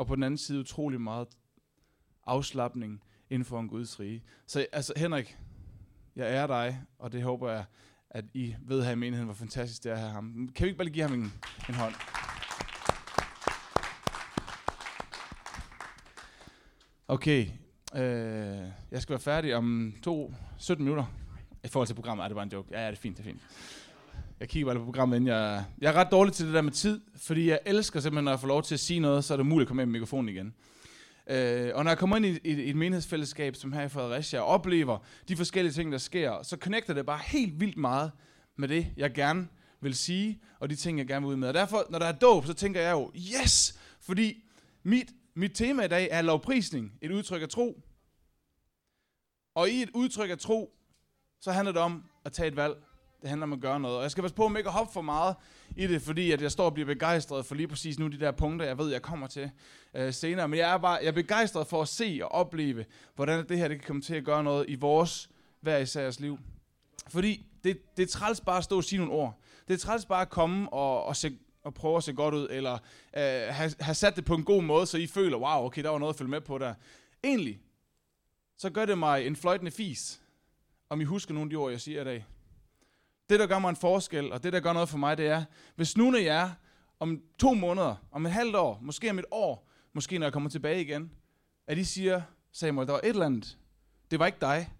og på den anden side utrolig meget afslappning inden for en Guds rige. Så altså, Henrik, jeg er dig, og det håber jeg, at I ved her i menigheden, hvor fantastisk det er at have ham. Kan vi ikke bare lige give ham en, en hånd? Okay, øh, jeg skal være færdig om to, 17 minutter. I forhold til programmet er det bare en joke. Ja, ja, det er fint, det er fint. Jeg kigger bare på programmet, inden jeg... Jeg er ret dårlig til det der med tid, fordi jeg elsker simpelthen, når jeg får lov til at sige noget, så er det muligt at komme med mikrofonen igen. Øh, og når jeg kommer ind i, i, i et menighedsfællesskab, som her i Fredericia, og oplever de forskellige ting, der sker, så connecter det bare helt vildt meget med det, jeg gerne vil sige, og de ting, jeg gerne vil ud med. Og derfor, når der er dåb, så tænker jeg jo, yes! Fordi mit, mit tema i dag er lovprisning, et udtryk af tro. Og i et udtryk af tro, så handler det om at tage et valg. Det handler om at gøre noget. Og jeg skal passe på at ikke at hoppe for meget i det, fordi at jeg står og bliver begejstret for lige præcis nu de der punkter, jeg ved, jeg kommer til øh, senere. Men jeg er, bare, jeg er begejstret for at se og opleve, hvordan det her det kan komme til at gøre noget i vores hver isærs liv. Fordi det, det er træls bare at stå og sige nogle ord. Det er træls bare at komme og, og, se, og prøve at se godt ud, eller øh, have, have sat det på en god måde, så I føler, wow, okay, der var noget at følge med på der. Egentlig, så gør det mig en fløjtende fis, om I husker nogle af de ord, jeg siger i dag. Det, der gør mig en forskel, og det, der gør noget for mig, det er, hvis nogen af jer om to måneder, om et halvt år, måske om et år, måske når jeg kommer tilbage igen, at I siger, Samuel, der var et eller andet. Det var ikke dig.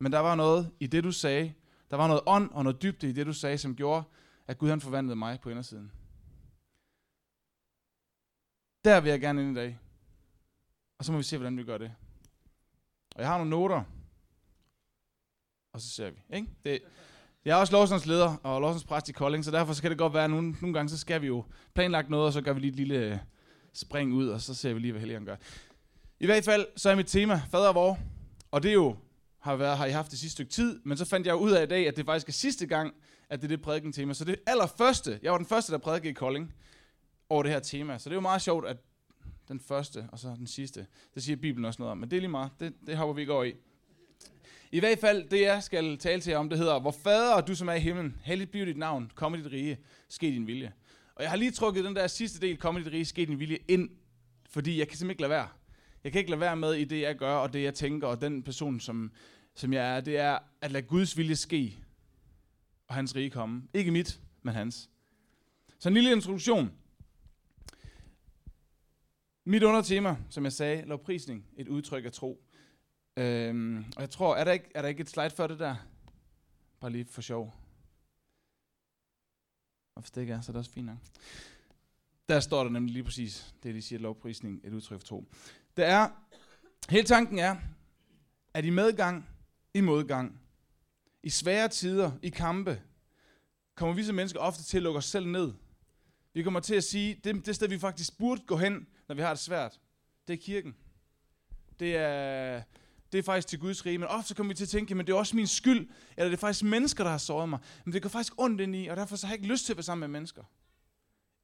Men der var noget i det, du sagde. Der var noget ånd og noget dybde i det, du sagde, som gjorde, at Gud han forvandlede mig på indersiden. Der vil jeg gerne ind i dag. Og så må vi se, hvordan vi gør det. Og jeg har nogle noter, og så ser vi. Ikke? Det, jeg er også Lawsons leder og Lawsons præst i Kolding, så derfor så kan det godt være, at nogle, nogle gange så skal vi jo planlagt noget, og så gør vi lige et lille øh, spring ud, og så ser vi lige, hvad Helligånden gør. I hvert fald, så er mit tema fader vor, og det er jo, har, været, har I haft det sidste stykke tid, men så fandt jeg ud af i dag, at det faktisk er sidste gang, at det er det prædiken tema. Så det allerførste, jeg var den første, der prædikede i Kolding over det her tema, så det er jo meget sjovt, at den første og så den sidste, det siger Bibelen også noget om, men det er lige meget, det, det hopper vi ikke over i. I hvert fald, det jeg skal tale til jer om, det hedder, hvor fader du som er i himlen, helligt bliver dit navn, kom i dit rige, ske din vilje. Og jeg har lige trukket den der sidste del, kom i dit rige, ske din vilje, ind, fordi jeg kan simpelthen ikke lade være. Jeg kan ikke lade være med i det, jeg gør, og det, jeg tænker, og den person, som, som jeg er, det er at lade Guds vilje ske, og hans rige komme. Ikke mit, men hans. Så en lille introduktion. Mit undertema, som jeg sagde, lovprisning, et udtryk af tro. Øhm, og jeg tror, er der, ikke, er der ikke et slide for det der? Bare lige for sjov. Og hvis det ikke er, så er det også fint nok. Der står der nemlig lige præcis det, de siger, lovprisning, et udtryk for tro. Det er, hele tanken er, at i medgang, i modgang, i svære tider, i kampe, kommer vi som mennesker ofte til at lukke os selv ned. Vi kommer til at sige, det, det sted vi faktisk burde gå hen, når vi har det svært, det er kirken. Det er, det er faktisk til Guds rige. Men ofte kommer vi til at tænke, men det er også min skyld, eller det er faktisk mennesker, der har såret mig. Men det går faktisk ondt ind i, og derfor så har jeg ikke lyst til at være sammen med mennesker.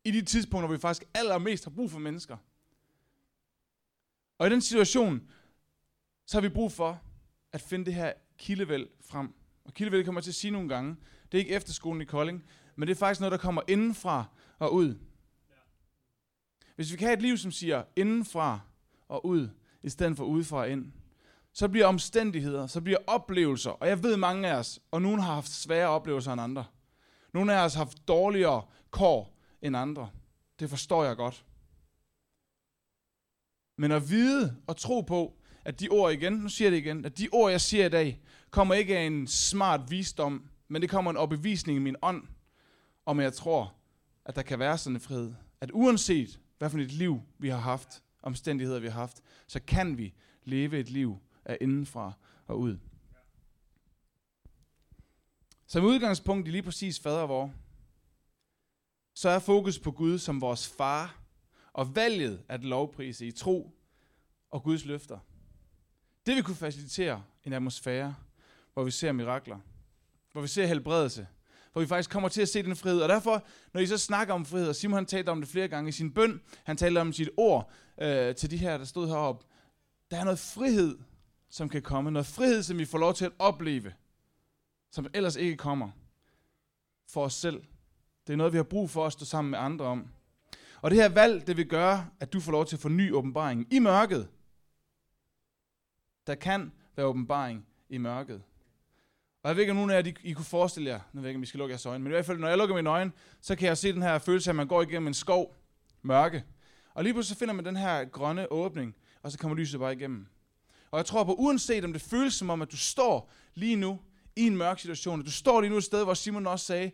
I de tidspunkter, hvor vi faktisk allermest har brug for mennesker. Og i den situation, så har vi brug for at finde det her kildevæld frem. Og kildevæld kommer til at sige nogle gange, det er ikke efterskolen i Kolding, men det er faktisk noget, der kommer indenfra og ud. Hvis vi kan have et liv, som siger indenfra og ud, i stedet for udefra og ind, så bliver omstændigheder, så bliver oplevelser, og jeg ved mange af os, og nogen har haft svære oplevelser end andre. Nogle af os har haft dårligere kår end andre. Det forstår jeg godt. Men at vide og tro på, at de ord igen, nu siger jeg det igen, at de ord, jeg siger i dag, kommer ikke af en smart visdom, men det kommer en opbevisning i min ånd, om jeg tror, at der kan være sådan en frihed. At uanset hvad for et liv vi har haft, omstændigheder vi har haft, så kan vi leve et liv er indenfra og ud. Som udgangspunkt i lige præcis fader vor, så er fokus på Gud som vores far, og valget at lovprise i tro og Guds løfter. Det vil kunne facilitere en atmosfære, hvor vi ser mirakler, hvor vi ser helbredelse, hvor vi faktisk kommer til at se den frihed. Og derfor, når I så snakker om frihed, og Simon han talte om det flere gange i sin bøn, han talte om sit ord øh, til de her, der stod heroppe, der er noget frihed, som kan komme. Noget frihed, som vi får lov til at opleve, som ellers ikke kommer for os selv. Det er noget, vi har brug for at stå sammen med andre om. Og det her valg, det vil gøre, at du får lov til at få ny åbenbaring i mørket. Der kan være åbenbaring i mørket. Og jeg ved ikke, om nogen af jer, I kunne forestille jer, nu ved jeg ikke, om vi skal lukke jeres øjne, men i hvert fald, når jeg lukker mine øjne, så kan jeg se den her følelse af, at man går igennem en skov, mørke. Og lige pludselig så finder man den her grønne åbning, og så kommer lyset bare igennem. Og jeg tror på, uanset om det føles som om, at du står lige nu i en mørk situation, du står lige nu et sted, hvor Simon også sagde,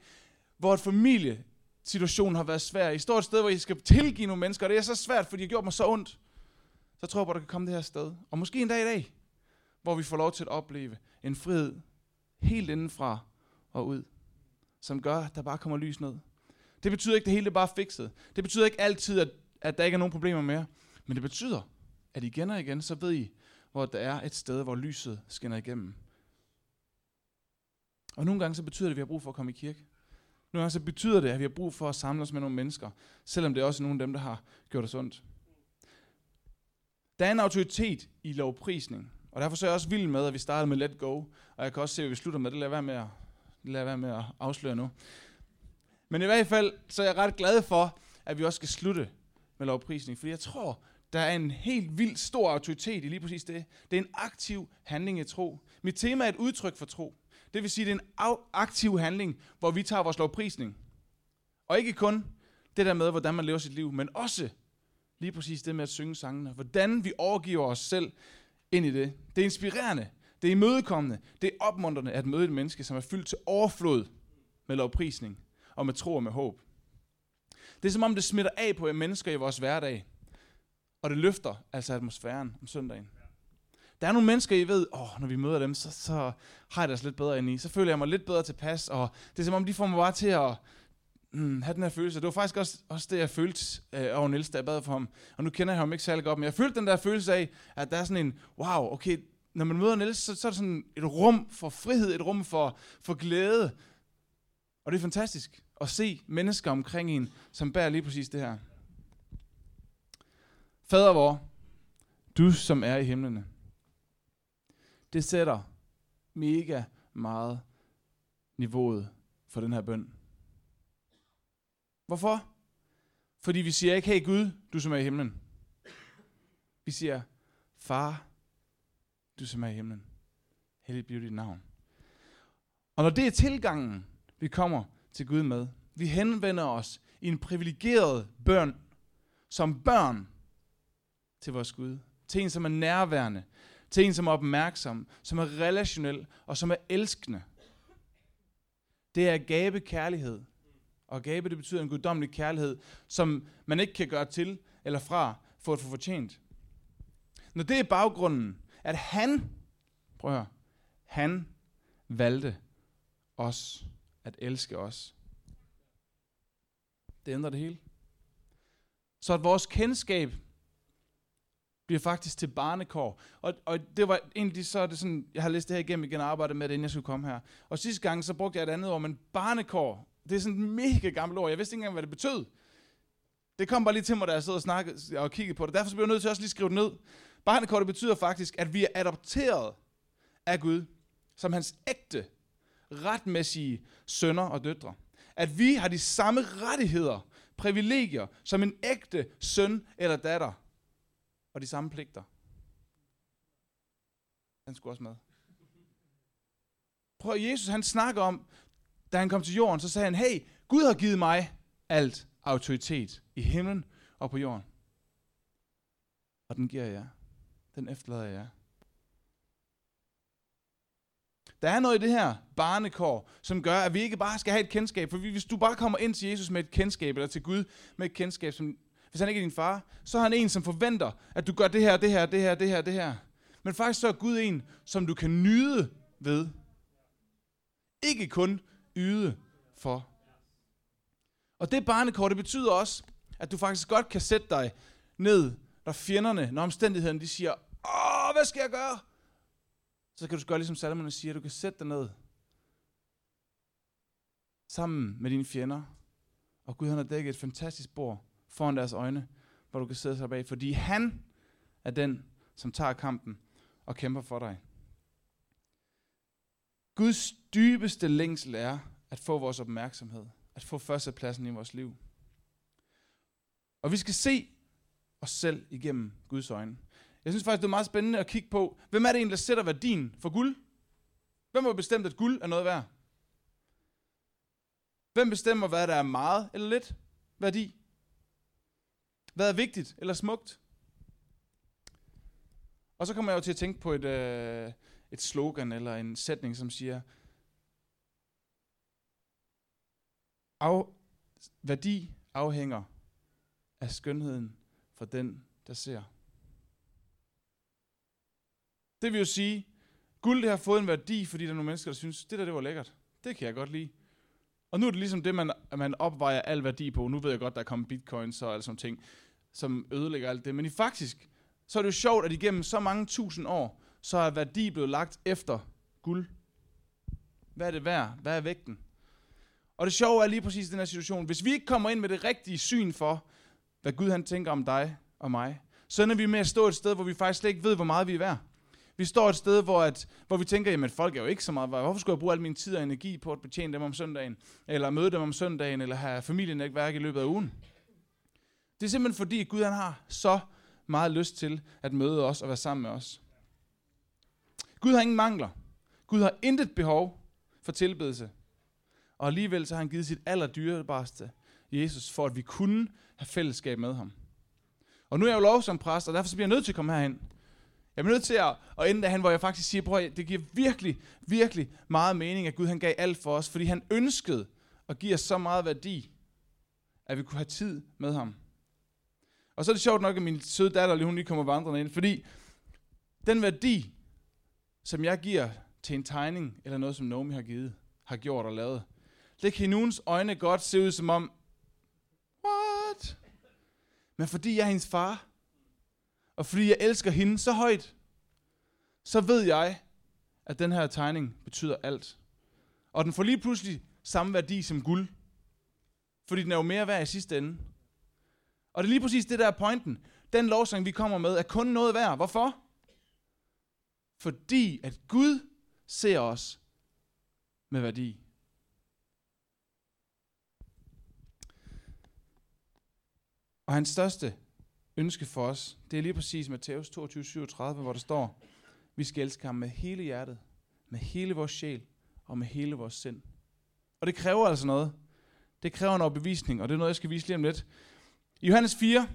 hvor et familie situationen har været svær. I står et sted, hvor I skal tilgive nogle mennesker, og det er så svært, fordi de har gjort mig så ondt. Så tror jeg på, at der kan komme det her sted. Og måske en dag i dag, hvor vi får lov til at opleve en frihed helt indenfra og ud, som gør, at der bare kommer lys ned. Det betyder ikke, at det hele er bare fikset. Det betyder ikke altid, at, at der ikke er nogen problemer mere. Men det betyder, at igen og igen, så ved I, hvor der er et sted, hvor lyset skinner igennem. Og nogle gange så betyder det, at vi har brug for at komme i kirke. Nogle gange så betyder det, at vi har brug for at samle os med nogle mennesker, selvom det er også nogle af dem, der har gjort os ondt. Der er en autoritet i lovprisning, og derfor så er jeg også vild med, at vi starter med Let Go, og jeg kan også se, at vi slutter med det. Lad være med at, lad være med at afsløre nu. Men i hvert fald, så er jeg ret glad for, at vi også skal slutte med lovprisning, fordi jeg tror, der er en helt vild stor autoritet i lige præcis det. Det er en aktiv handling i tro. Mit tema er et udtryk for tro. Det vil sige, det er en aktiv handling, hvor vi tager vores lovprisning. Og ikke kun det der med, hvordan man lever sit liv, men også lige præcis det med at synge sangene. Hvordan vi overgiver os selv ind i det. Det er inspirerende. Det er imødekommende. Det er opmuntrende at møde et menneske, som er fyldt til overflod med lovprisning og med tro og med håb. Det er som om, det smitter af på mennesker i vores hverdag. Og det løfter altså atmosfæren om søndagen. Der er nogle mennesker, I ved, åh, når vi møder dem, så, så har jeg det altså lidt bedre ind i. Så føler jeg mig lidt bedre tilpas, og det er som om, de får mig bare til at mm, have den her følelse. Det var faktisk også, også det, jeg følte øh, over Niels, da jeg bad for ham. Og nu kender jeg ham ikke særlig godt, men jeg følte den der følelse af, at der er sådan en, wow, okay, når man møder Niels, så, så er der sådan et rum for frihed, et rum for, for glæde. Og det er fantastisk at se mennesker omkring en, som bærer lige præcis det her. Fader vor, du som er i himlene, det sætter mega meget niveauet for den her bøn. Hvorfor? Fordi vi siger ikke, hey Gud, du som er i himlen. Vi siger, far, du som er i himlen. Hellig bliver dit navn. Og når det er tilgangen, vi kommer til Gud med, vi henvender os i en privilegeret bøn, som børn til vores Gud. Til en, som er nærværende. Til en, som er opmærksom, som er relationel og som er elskende. Det er gabe kærlighed. Og gabe, det betyder en guddommelig kærlighed, som man ikke kan gøre til eller fra for at få fortjent. Når det er baggrunden, at han, prøv at høre, han valgte os, at elske os. Det ændrer det hele. Så at vores kendskab bliver faktisk til barnekår. Og, og det var egentlig så, det sådan, jeg har læst det her igennem igen og arbejdet med det, inden jeg skulle komme her. Og sidste gang, så brugte jeg et andet ord, men barnekår, det er sådan et mega gammelt ord. Jeg vidste ikke engang, hvad det betød. Det kom bare lige til mig, da jeg sad og snakkede og kiggede på det. Derfor blev jeg nødt til også lige skrive det ned. Barnekår, det betyder faktisk, at vi er adopteret af Gud, som hans ægte, retmæssige sønner og døtre. At vi har de samme rettigheder, privilegier, som en ægte søn eller datter og de samme pligter. Han skulle også med. Prøv Jesus, han snakker om, da han kom til jorden, så sagde han, hey, Gud har givet mig alt autoritet i himlen og på jorden. Og den giver jeg. Den efterlader jeg. Der er noget i det her barnekår, som gør, at vi ikke bare skal have et kendskab. For hvis du bare kommer ind til Jesus med et kendskab, eller til Gud med et kendskab, som hvis han ikke er din far, så er han en, som forventer, at du gør det her, det her, det her, det her, det her. Men faktisk så er Gud en, som du kan nyde ved. Ikke kun yde for. Og det barnekort, det betyder også, at du faktisk godt kan sætte dig ned, når fjenderne, når omstændighederne, de siger, åh, hvad skal jeg gøre? Så kan du gøre ligesom salmerne siger, du kan sætte dig ned sammen med dine fjender. Og Gud han har dækket et fantastisk bord foran deres øjne, hvor du kan sidde sig bag, fordi han er den, som tager kampen og kæmper for dig. Guds dybeste længsel er at få vores opmærksomhed, at få førstepladsen i vores liv. Og vi skal se os selv igennem Guds øjne. Jeg synes faktisk, det er meget spændende at kigge på, hvem er det egentlig, der sætter værdien for guld? Hvem har bestemt, at guld er noget værd? Hvem bestemmer, hvad der er meget eller lidt værdi? Hvad er vigtigt eller smukt? Og så kommer jeg jo til at tænke på et, øh, et slogan eller en sætning, som siger, af, værdi afhænger af skønheden for den, der ser. Det vil jo sige, guld det har fået en værdi, fordi der er nogle mennesker, der synes, det der det var lækkert. Det kan jeg godt lide. Og nu er det ligesom det, man, man opvejer al værdi på. Nu ved jeg godt, der er kommet bitcoins og alle sådan ting, som ødelægger alt det. Men i faktisk, så er det jo sjovt, at igennem så mange tusind år, så er værdi blevet lagt efter guld. Hvad er det værd? Hvad er vægten? Og det sjove er lige præcis den her situation. Hvis vi ikke kommer ind med det rigtige syn for, hvad Gud han tænker om dig og mig, så ender vi med at stå et sted, hvor vi faktisk slet ikke ved, hvor meget vi er værd. Vi står et sted, hvor, at, hvor vi tænker, jamen folk er jo ikke så meget. Hvorfor skulle jeg bruge al min tid og energi på at betjene dem om søndagen? Eller møde dem om søndagen? Eller have familienetværk i løbet af ugen? Det er simpelthen fordi, at Gud han har så meget lyst til at møde os og være sammen med os. Gud har ingen mangler. Gud har intet behov for tilbedelse. Og alligevel så har han givet sit allerdyrebareste Jesus, for at vi kunne have fællesskab med ham. Og nu er jeg jo lovsom præst, og derfor så bliver jeg nødt til at komme herhen. Jeg bliver nødt til at, at ende han, hvor jeg faktisk siger, bror, det giver virkelig, virkelig meget mening, at Gud han gav alt for os, fordi han ønskede at give os så meget værdi, at vi kunne have tid med ham. Og så er det sjovt nok, at min søde datter, lige, hun lige kommer vandrende ind, fordi den værdi, som jeg giver til en tegning, eller noget, som Nomi har givet, har gjort og lavet, det kan i nogens øjne godt se ud som om, what? Men fordi jeg er hendes far, og fordi jeg elsker hende så højt, så ved jeg, at den her tegning betyder alt. Og den får lige pludselig samme værdi som guld. Fordi den er jo mere værd i sidste ende. Og det er lige præcis det, der er pointen. Den lovsang, vi kommer med, er kun noget værd. Hvorfor? Fordi at Gud ser os med værdi. Og hans største ønske for os, det er lige præcis Matthæus 22, 37, hvor der står, vi skal elske ham med hele hjertet, med hele vores sjæl og med hele vores sind. Og det kræver altså noget. Det kræver en overbevisning, og det er noget, jeg skal vise lige om lidt. I Johannes 4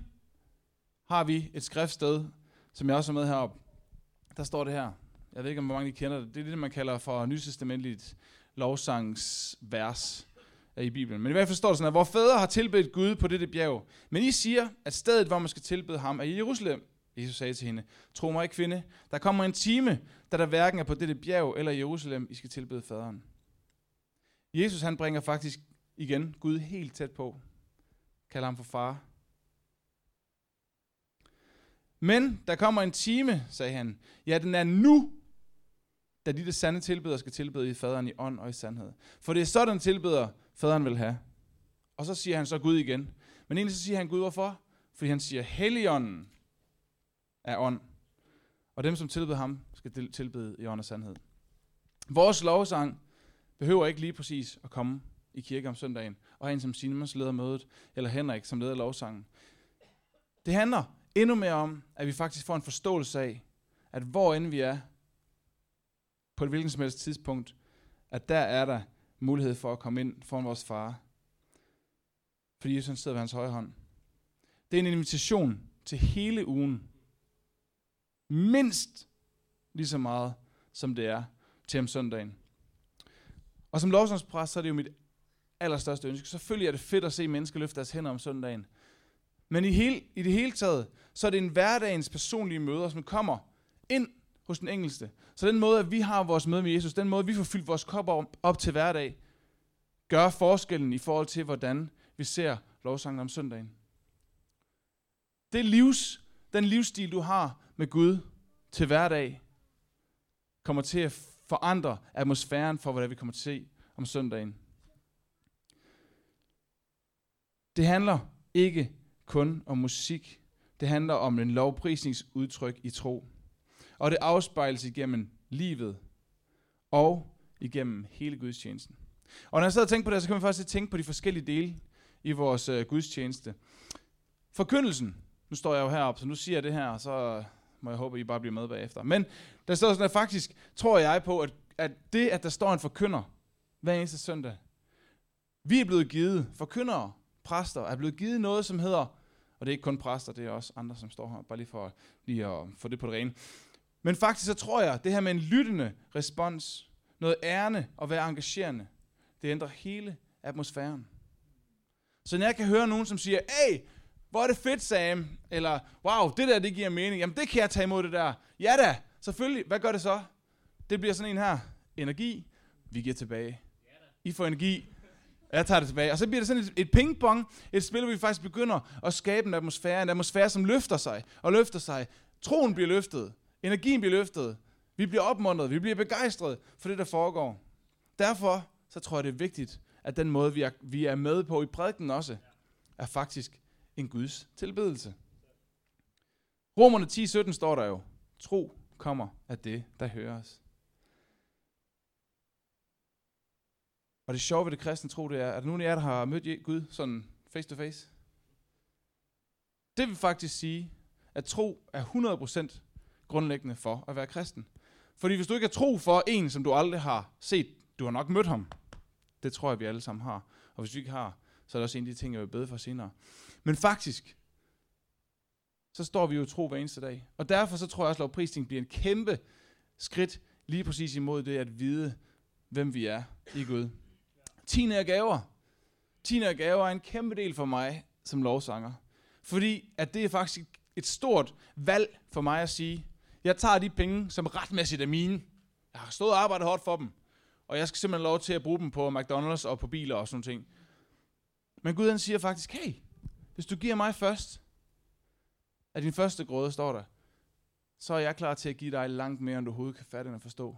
har vi et skriftsted, som jeg også har med heroppe. Der står det her. Jeg ved ikke, om hvor mange I kender det. Det er det, man kalder for nysestamentligt lovsangsvers i Bibelen. Men i hvert fald står det sådan, at vores fædre har tilbedt Gud på dette bjerg. Men I siger, at stedet, hvor man skal tilbede ham, er i Jerusalem. Jesus sagde til hende, tro mig, kvinde, der kommer en time, da der hverken er på dette bjerg eller i Jerusalem, I skal tilbede faderen. Jesus han bringer faktisk igen Gud helt tæt på. Kalder ham for far. Men der kommer en time, sagde han. Ja, den er nu, da de, der sande tilbeder, skal tilbede i faderen i ånd og i sandhed. For det er sådan tilbeder, faderen vil have. Og så siger han så Gud igen. Men egentlig så siger han Gud, hvorfor? Fordi han siger, Helligånden er ånd. Og dem, som tilbeder ham, skal tilbede i ånd og sandhed. Vores lovsang behøver ikke lige præcis at komme i kirke om søndagen, og have en som Simons leder mødet, eller Henrik som leder lovsangen. Det handler endnu mere om, at vi faktisk får en forståelse af, at hvor end vi er, på et hvilken som helst tidspunkt, at der er der mulighed for at komme ind foran vores far. Fordi Jesus sidder ved hans højre hånd. Det er en invitation til hele ugen. Mindst lige så meget, som det er til om søndagen. Og som lovsangspræst, så er det jo mit allerstørste ønske. Selvfølgelig er det fedt at se mennesker løfte deres hænder om søndagen. Men i, hele, i det hele taget, så er det en hverdagens personlige møder, som kommer ind hos den enkelte. Så den måde, at vi har vores møde med Jesus, den måde, vi får fyldt vores kopper op, op til hverdag, gør forskellen i forhold til, hvordan vi ser lovsangen om søndagen. Det livs, den livsstil, du har med Gud til hverdag, kommer til at forandre atmosfæren for, hvad vi kommer til at se om søndagen. Det handler ikke kun om musik. Det handler om en lovprisningsudtryk i tro. Og det afspejles igennem livet og igennem hele gudstjenesten. Og når jeg sad og tænkte på det, så kan man faktisk tænke på de forskellige dele i vores øh, gudstjeneste. Forkyndelsen. Nu står jeg jo heroppe, så nu siger jeg det her, og så må jeg håbe, at I bare bliver med bagefter. Men der står sådan, at faktisk tror jeg på, at, at det, at der står en forkynder hver eneste søndag, vi er blevet givet, forkyndere, præster, er blevet givet noget, som hedder, og det er ikke kun præster, det er også andre, som står her, bare lige for lige at få det på det rene. Men faktisk så tror jeg, det her med en lyttende respons, noget ærende og være engagerende, det ændrer hele atmosfæren. Så når jeg kan høre nogen, som siger, hey, hvor er det fedt, Sam, eller wow, det der, det giver mening, jamen det kan jeg tage imod det der. Ja da, selvfølgelig, hvad gør det så? Det bliver sådan en her, energi, vi giver tilbage. I får energi, jeg tager det tilbage. Og så bliver det sådan et, et pingpong, et spil, hvor vi faktisk begynder at skabe en atmosfære, en atmosfære, som løfter sig og løfter sig. Troen bliver løftet, energien bliver løftet, vi bliver opmuntret, vi bliver begejstret for det, der foregår. Derfor så tror jeg, det er vigtigt, at den måde, vi er, vi er med på i prædiken også, er faktisk en Guds tilbedelse. Romerne 10.17 står der jo, tro kommer af det, der høres. Og det sjove ved det kristne tro, det er, at nogen af jer, der har mødt Gud sådan face to face, det vil faktisk sige, at tro er 100% grundlæggende for at være kristen. Fordi hvis du ikke er tro for en, som du aldrig har set, du har nok mødt ham. Det tror jeg, vi alle sammen har. Og hvis du ikke har, så er det også en af de ting, jeg vil bede for senere. Men faktisk, så står vi jo tro hver eneste dag. Og derfor så tror jeg også, at lovprisning bliver en kæmpe skridt lige præcis imod det at vide, hvem vi er i Gud. Tine er gaver. Tine er gaver er en kæmpe del for mig som lovsanger. Fordi at det er faktisk et stort valg for mig at sige, jeg tager de penge, som retmæssigt er mine. Jeg har stået og arbejdet hårdt for dem. Og jeg skal simpelthen lov til at bruge dem på McDonald's og på biler og sådan ting. Men Gud han siger faktisk, hey, hvis du giver mig først, af din første grøde, står der, så er jeg klar til at give dig langt mere, end du overhovedet kan fatte og forstå.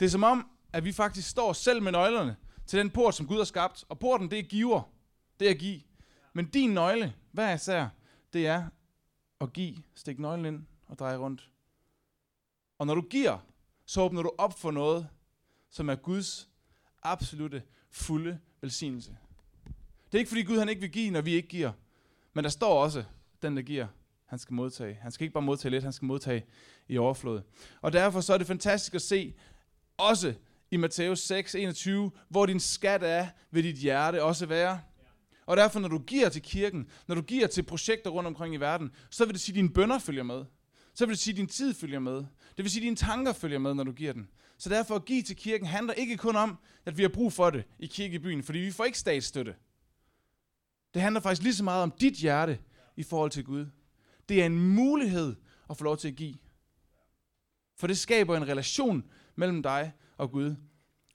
Det er som om, at vi faktisk står selv med nøglerne til den port, som Gud har skabt. Og porten, det er giver. Det er at give. Men din nøgle, hvad især, det er at give. Stik nøglen ind og dreje rundt. Og når du giver, så åbner du op for noget, som er Guds absolute, fulde velsignelse. Det er ikke fordi Gud han ikke vil give, når vi ikke giver. Men der står også, den der giver, han skal modtage. Han skal ikke bare modtage lidt, han skal modtage i overflod. Og derfor så er det fantastisk at se, også i Matthæus 6, 21, hvor din skat er, vil dit hjerte også være. Og derfor, når du giver til kirken, når du giver til projekter rundt omkring i verden, så vil det sige, at dine bønder følger med. Så vil det sige, at din tid følger med. Det vil sige, at dine tanker følger med, når du giver den. Så derfor at give til kirken handler ikke kun om, at vi har brug for det i kirkebyen, fordi vi får ikke statsstøtte. Det handler faktisk lige så meget om dit hjerte i forhold til Gud. Det er en mulighed at få lov til at give. For det skaber en relation mellem dig og Gud.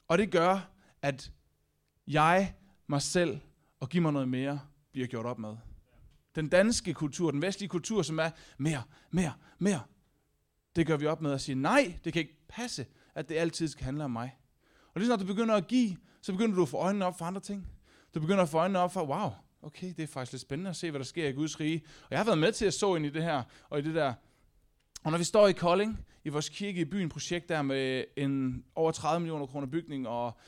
Og det gør, at jeg, mig selv og give mig noget mere, bliver gjort op med. Den danske kultur, den vestlige kultur, som er mere, mere, mere, det gør vi op med at sige, nej, det kan ikke passe, at det altid skal handle om mig. Og lige når du begynder at give, så begynder du at få øjnene op for andre ting. Du begynder at få øjnene op for, wow, okay, det er faktisk lidt spændende at se, hvad der sker i Guds rige. Og jeg har været med til at så ind i det her, og i det der. Og når vi står i Kolding, i vores kirke i byen, projekt der med en over 30 millioner kroner bygning, og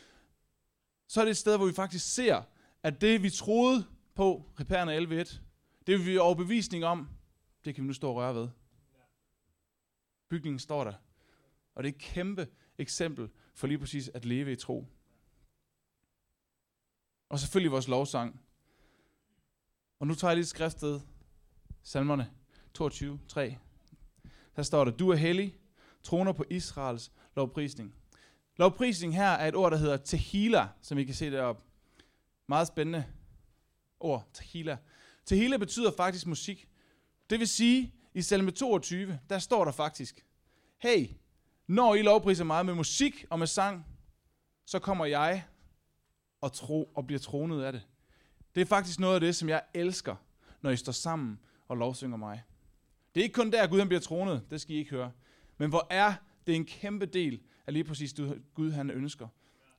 så er det et sted, hvor vi faktisk ser, at det vi troede på, Repærerne 11.1, det vi overbevisning om, det kan vi nu stå og røre ved. Bygningen står der. Og det er et kæmpe eksempel for lige præcis at leve i tro. Og selvfølgelig vores lovsang. Og nu tager jeg lige skriftet, skriftsted. Salmerne 22, 3. Der står der, du er hellig, troner på Israels lovprisning. Lovprisning her er et ord, der hedder tehila, som I kan se deroppe. Meget spændende ord, tehila. Tehila betyder faktisk musik. Det vil sige, i salme 22, der står der faktisk, hey, når I lovpriser mig med musik og med sang, så kommer jeg og, tro, og bliver tronet af det. Det er faktisk noget af det, som jeg elsker, når I står sammen og lovsynger mig. Det er ikke kun der, Gud han bliver tronet, det skal I ikke høre. Men hvor er det en kæmpe del af lige præcis det, Gud han ønsker.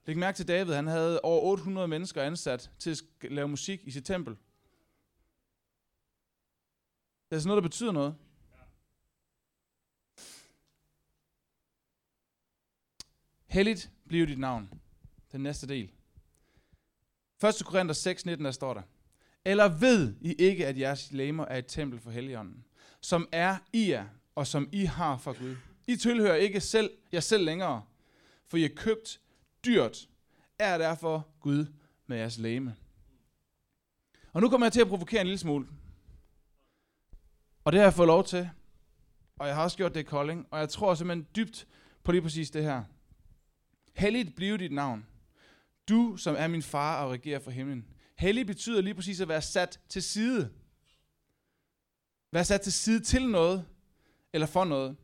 Læg mærke til David, han havde over 800 mennesker ansat til at lave musik i sit tempel. Det er sådan noget, der betyder noget. Helligt bliver dit navn. Den næste del. 1. Korinther 6, 19, der står der. Eller ved I ikke, at jeres læmer er et tempel for Helligånden, som er i jer, og som I har fra Gud? I tilhører ikke selv jer selv længere, for I er købt dyrt, er derfor Gud med jeres læme. Og nu kommer jeg til at provokere en lille smule. Og det har jeg fået lov til. Og jeg har også gjort det i Kolding. Og jeg tror simpelthen dybt på lige præcis det her. Helligt blive dit navn. Du, som er min far og regerer for himlen. Hellig betyder lige præcis at være sat til side. Være sat til side til noget, eller for noget.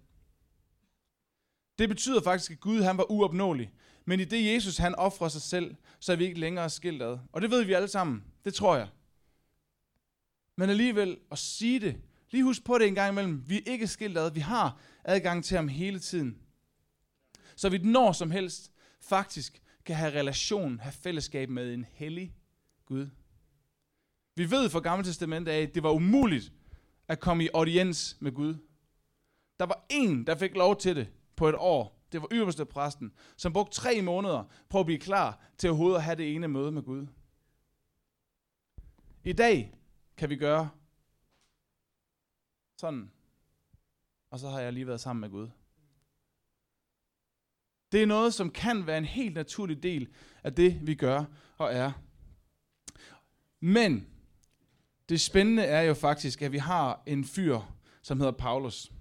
Det betyder faktisk, at Gud han var uopnåelig. Men i det Jesus han offrer sig selv, så er vi ikke længere skilt ad. Og det ved vi alle sammen. Det tror jeg. Men alligevel at sige det, lige husk på det en gang imellem. Vi er ikke skilt ad. Vi har adgang til ham hele tiden. Så vi når som helst faktisk kan have relation, have fællesskab med en hellig Gud. Vi ved fra Gamle Testament af, at det var umuligt at komme i audiens med Gud. Der var en, der fik lov til det på et år. Det var yderste præsten, som brugte tre måneder på at blive klar til overhovedet at have det ene møde med Gud. I dag kan vi gøre sådan, og så har jeg lige været sammen med Gud. Det er noget, som kan være en helt naturlig del af det, vi gør og er. Men det spændende er jo faktisk, at vi har en fyr, som hedder Paulus.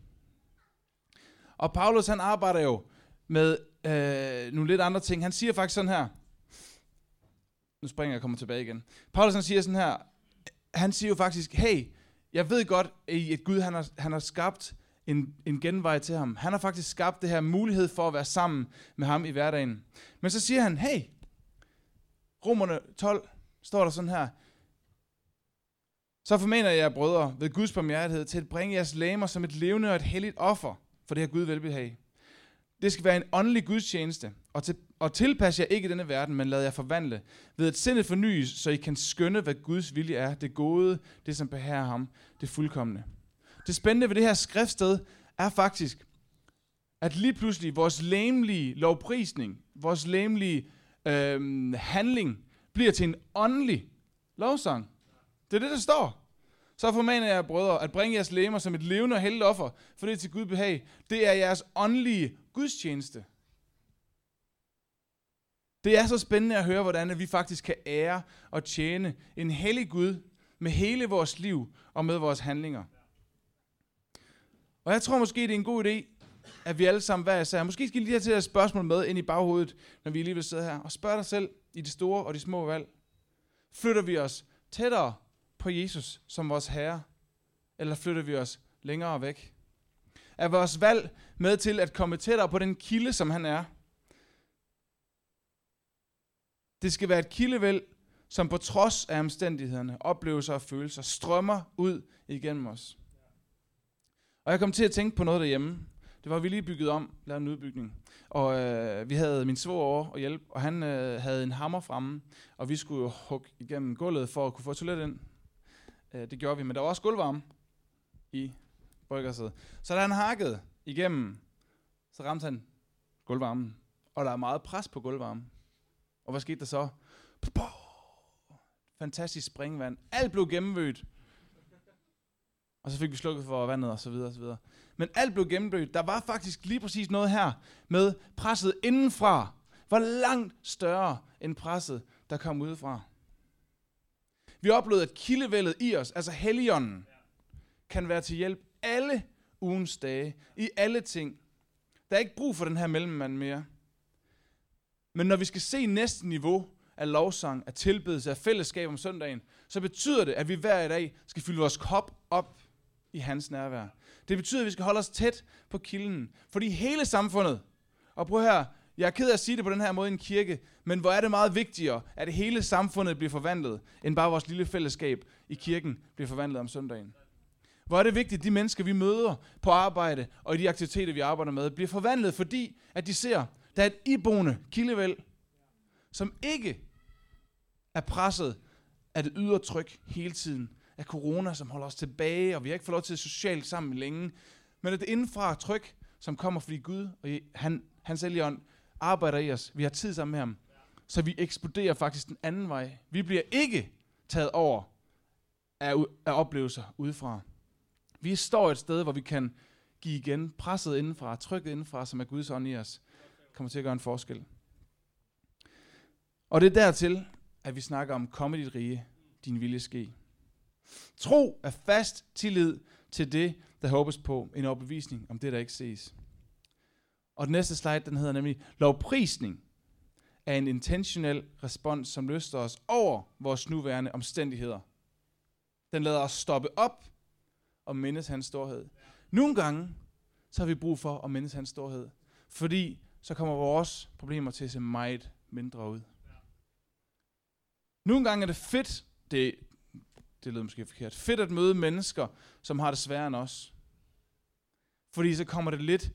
Og Paulus han arbejder jo med øh, nogle lidt andre ting. Han siger faktisk sådan her. Nu springer jeg og kommer tilbage igen. Paulus han siger sådan her. Han siger jo faktisk, hey, jeg ved godt, at Gud han har, han har skabt en, en genvej til ham. Han har faktisk skabt det her mulighed for at være sammen med ham i hverdagen. Men så siger han, hey, Romerne 12 står der sådan her, så formener jeg, brødre, ved Guds barmhjertighed, til at bringe jeres læmer som et levende og et helligt offer, for det her Gud velbehag. Det skal være en åndelig gudstjeneste, og, til, og tilpas jer ikke denne verden, men lad jer forvandle, ved at sindet fornyes, så I kan skønne, hvad Guds vilje er, det gode, det som behager ham, det fuldkommende. Det spændende ved det her skriftsted er faktisk, at lige pludselig vores læmelige lovprisning, vores læmelige øh, handling, bliver til en åndelig lovsang. Det er det, der står. Så formaner jeg, brødre, at bringe jeres læmer som et levende og heldigt offer, for det er til Gud behag. Det er jeres åndelige gudstjeneste. Det er så spændende at høre, hvordan vi faktisk kan ære og tjene en hellig Gud med hele vores liv og med vores handlinger. Og jeg tror måske, det er en god idé, at vi alle sammen hver især, måske skal I lige have til et spørgsmål med ind i baghovedet, når vi alligevel sidder her, og spørg dig selv i de store og de små valg. Flytter vi os tættere på Jesus som vores Herre, eller flytter vi os længere væk? Er vores valg med til at komme tættere på den kilde, som han er? Det skal være et kildevæld, som på trods af omstændighederne, oplevelser og følelser, strømmer ud igennem os. Og jeg kom til at tænke på noget derhjemme. Det var, vi lige bygget om, lavet en udbygning. Og øh, vi havde min svor over og hjælp, og han øh, havde en hammer fremme, og vi skulle jo hugge igennem gulvet for at kunne få toilet ind. Øh, det gjorde vi, men der var også gulvvarme i bryggersædet. Så da han hakkede igennem, så ramte han gulvvarmen. Og der er meget pres på gulvvarmen. Og hvad skete der så? Fantastisk springvand. Alt blev gennemvødt. Og så fik vi slukket for vandet og så videre og så videre. Men alt blev gennemblødt. Der var faktisk lige præcis noget her med presset indenfra. Var langt større end presset, der kom udefra. Vi oplevede, at kildevældet i os, altså helligånden, kan være til hjælp alle ugens dage, i alle ting. Der er ikke brug for den her mellemmand mere. Men når vi skal se næste niveau af lovsang, af tilbedelse, af fællesskab om søndagen, så betyder det, at vi hver dag skal fylde vores kop op i hans nærvær. Det betyder, at vi skal holde os tæt på kilden. Fordi hele samfundet, og prøv her, jeg er ked af at sige det på den her måde i en kirke, men hvor er det meget vigtigere, at hele samfundet bliver forvandlet, end bare vores lille fællesskab i kirken bliver forvandlet om søndagen. Hvor er det vigtigt, at de mennesker, vi møder på arbejde og i de aktiviteter, vi arbejder med, bliver forvandlet, fordi at de ser, der er et iboende kildevæld, som ikke er presset af det ydre tryk hele tiden, af corona, som holder os tilbage, og vi har ikke fået lov til at socialt sammen længe, men at det indenfra tryk, som kommer fordi Gud og han, hans ånd arbejder i os. Vi har tid sammen med ham. Så vi eksploderer faktisk den anden vej. Vi bliver ikke taget over af, af oplevelser udefra. Vi står et sted, hvor vi kan give igen, presset indenfra, trykket indenfra, som er Guds ånd i os, kommer til at gøre en forskel. Og det er dertil, at vi snakker om, kom dit rige, din vilje ske. Tro er fast tillid til det, der håbes på, en overbevisning om det, der ikke ses. Og den næste slide, den hedder nemlig lovprisning er en intentionel respons, som løster os over vores nuværende omstændigheder. Den lader os stoppe op at mindes hans storhed. Nogle gange, så har vi brug for at mindes hans storhed, fordi så kommer vores problemer til at se meget mindre ud. Nogle gange er det fedt, det, det lyder måske forkert, fedt at møde mennesker, som har det sværere end os. Fordi så kommer det lidt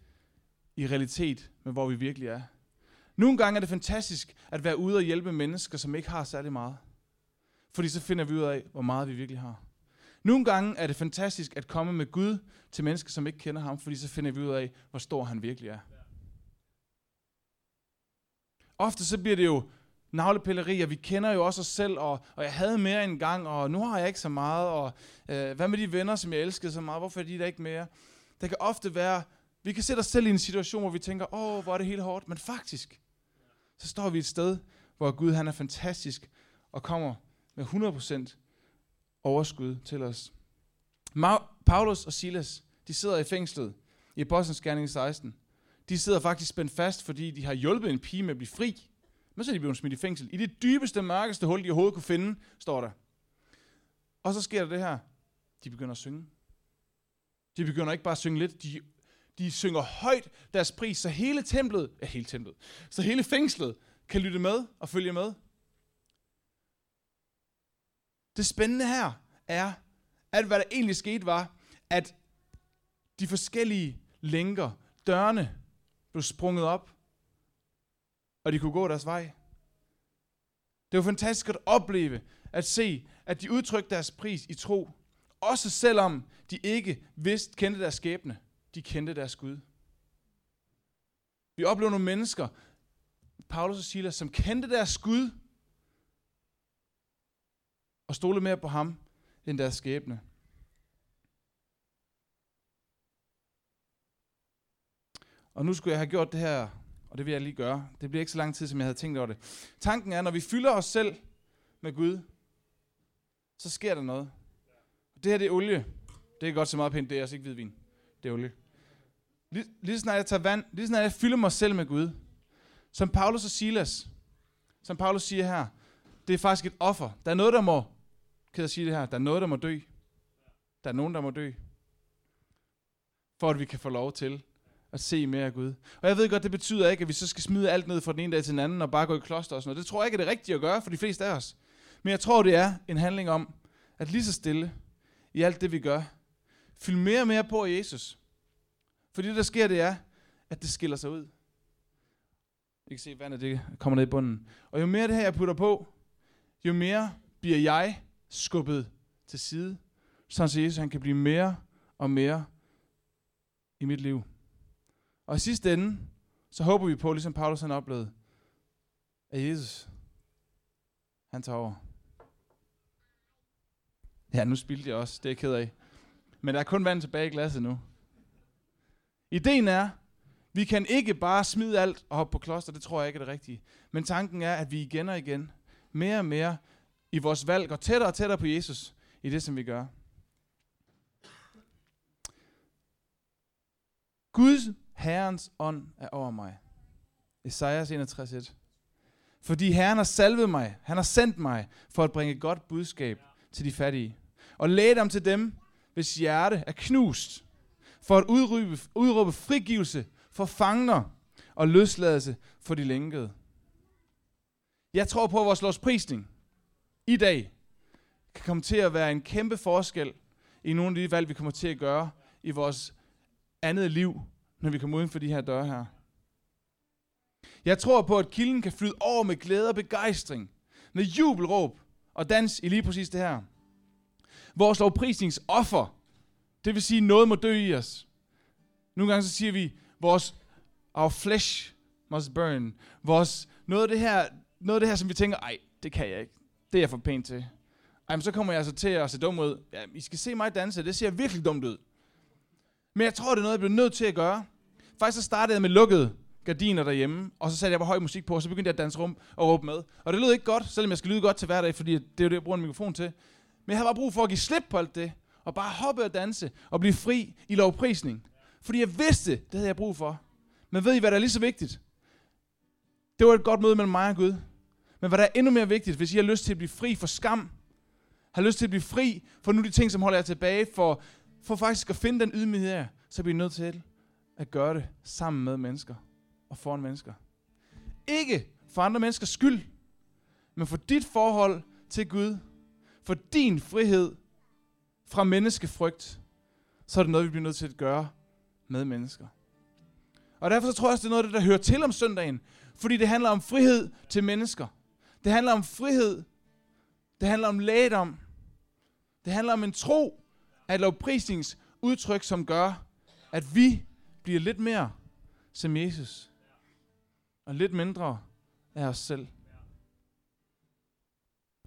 i realitet med, hvor vi virkelig er. Nogle gange er det fantastisk at være ude og hjælpe mennesker, som ikke har særlig meget. Fordi så finder vi ud af, hvor meget vi virkelig har. Nogle gange er det fantastisk at komme med Gud til mennesker, som ikke kender ham, fordi så finder vi ud af, hvor stor han virkelig er. Ofte så bliver det jo navlepilleri, og vi kender jo også os selv, og, og jeg havde mere en gang, og nu har jeg ikke så meget, og øh, hvad med de venner, som jeg elskede så meget, hvorfor er de der ikke mere? Der kan ofte være, vi kan sætte os selv i en situation, hvor vi tænker, åh, hvor er det helt hårdt, men faktisk, så står vi et sted, hvor Gud han er fantastisk, og kommer med 100% overskud til os. Ma- Paulus og Silas, de sidder i fængslet i Apostlenes Gerning 16. De sidder faktisk spændt fast, fordi de har hjulpet en pige med at blive fri. Men så er de blevet smidt i fængsel. I det dybeste, mørkeste hul, de overhovedet kunne finde, står der. Og så sker der det her. De begynder at synge. De begynder ikke bare at synge lidt, de, de synger højt deres pris, så hele templet, ja hele templet, så hele fængslet kan lytte med og følge med. Det spændende her er, at hvad der egentlig skete var, at de forskellige lænker, dørene, blev sprunget op, og de kunne gå deres vej. Det var fantastisk at opleve, at se, at de udtrykte deres pris i tro, også selvom de ikke vidste, kendte deres skæbne. De kendte deres Gud. Vi oplever nogle mennesker, Paulus og Silas, som kendte deres Gud, og stole mere på ham end deres skæbne. Og nu skulle jeg have gjort det her, og det vil jeg lige gøre. Det bliver ikke så lang tid, som jeg havde tænkt over det. Tanken er, når vi fylder os selv med Gud, så sker der noget. Det her det er olie. Det er godt så meget pænt, det er altså ikke hvidvin. Det er olie. Lige, lige snart jeg tager vand, lige snart jeg fylder mig selv med Gud, som Paulus og Silas, som Paulus siger her, det er faktisk et offer. Der er noget, der må ked at sige det her, der er noget, der må dø. Der er nogen, der må dø. For at vi kan få lov til at se mere af Gud. Og jeg ved godt, det betyder ikke, at vi så skal smide alt ned fra den ene dag til den anden og bare gå i kloster og sådan noget. Det tror jeg ikke er det rigtige at gøre for de fleste af os. Men jeg tror, det er en handling om, at lige så stille i alt det, vi gør, fylde mere og mere på af Jesus. Fordi det, der sker, det er, at det skiller sig ud. I kan se, vandet det kommer ned i bunden. Og jo mere det her, jeg putter på, jo mere bliver jeg skubbet til side, så Jesus han kan blive mere og mere i mit liv. Og i sidste ende, så håber vi på, ligesom Paulus han oplevede, at Jesus, han tager over. Ja, nu spildte jeg også, det er jeg ked af. Men der er kun vand tilbage i glasset nu. Ideen er, vi kan ikke bare smide alt og hoppe på kloster, det tror jeg ikke er det rigtige. Men tanken er, at vi igen og igen, mere og mere i vores valg går tættere og tættere på Jesus i det, som vi gør. Guds Herrens ånd er over mig. Esajas 61.1. Fordi Herren har salvet mig, han har sendt mig for at bringe godt budskab til de fattige. Og læge dem til dem, hvis hjerte er knust. For at udråbe, udråbe frigivelse for fangner og løsladelse for de lænkede. Jeg tror på vores lovsprisning i dag kan komme til at være en kæmpe forskel i nogle af de valg, vi kommer til at gøre i vores andet liv, når vi kommer uden for de her døre her. Jeg tror på, at kilden kan flyde over med glæde og begejstring, med jubelråb og dans i lige præcis det her. Vores lovprisningsoffer, det vil sige, noget må dø i os. Nogle gange så siger vi, vores our flesh must burn. Vores, noget, af det her, noget af det her, som vi tænker, ej, det kan jeg ikke. Det er jeg for pænt til. jamen, så kommer jeg altså til at se dum ud. Ja, I skal se mig danse, det ser virkelig dumt ud. Men jeg tror, det er noget, jeg bliver nødt til at gøre. Faktisk så startede jeg med lukkede gardiner derhjemme, og så satte jeg bare høj musik på, og så begyndte jeg at danse rum og råbe med. Og det lød ikke godt, selvom jeg skal lyde godt til hverdag, fordi det er jo det, jeg bruger en mikrofon til. Men jeg havde bare brug for at give slip på alt det, og bare hoppe og danse, og blive fri i lovprisning. Fordi jeg vidste, det havde jeg brug for. Men ved I, hvad der er lige så vigtigt? Det var et godt møde mellem mig og Gud. Men hvad der er endnu mere vigtigt, hvis I har lyst til at blive fri for skam, har lyst til at blive fri for nu de ting, som holder jer tilbage, for, for faktisk at finde den ydmyghed her, så bliver I nødt til at gøre det sammen med mennesker og foran mennesker. Ikke for andre menneskers skyld, men for dit forhold til Gud, for din frihed fra menneskefrygt, så er det noget, vi bliver nødt til at gøre med mennesker. Og derfor så tror jeg også, det er noget af det, der hører til om søndagen. Fordi det handler om frihed til mennesker. Det handler om frihed. Det handler om lægedom. Det handler om en tro af et lovprisningsudtryk, som gør, at vi bliver lidt mere som Jesus. Og lidt mindre af os selv.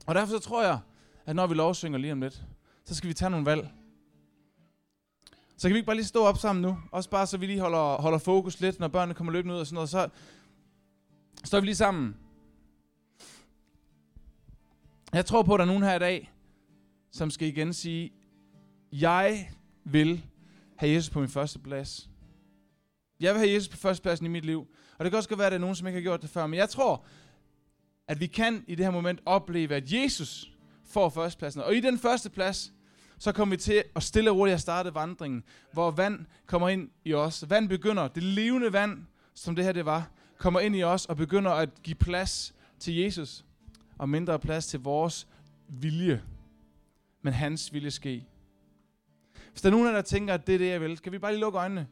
Og derfor så tror jeg, at når vi lovsynger lige om lidt, så skal vi tage nogle valg. Så kan vi ikke bare lige stå op sammen nu? Også bare så vi lige holder, holder fokus lidt, når børnene kommer løbende ud og sådan noget. Så står vi lige sammen. Jeg tror på, at der er nogen her i dag, som skal igen sige, jeg vil have Jesus på min første plads. Jeg vil have Jesus på første plads i mit liv. Og det kan også godt være, at der er nogen, som ikke har gjort det før. Men jeg tror, at vi kan i det her moment opleve, at Jesus får førstepladsen. Og i den første plads, så kommer vi til at stille og roligt at starte vandringen, hvor vand kommer ind i os. Vand begynder, det levende vand, som det her det var, kommer ind i os og begynder at give plads til Jesus, og mindre plads til vores vilje. Men hans vilje ske. Hvis der er nogen af jer, der tænker, at det er det, jeg vil, kan vi bare lige lukke øjnene?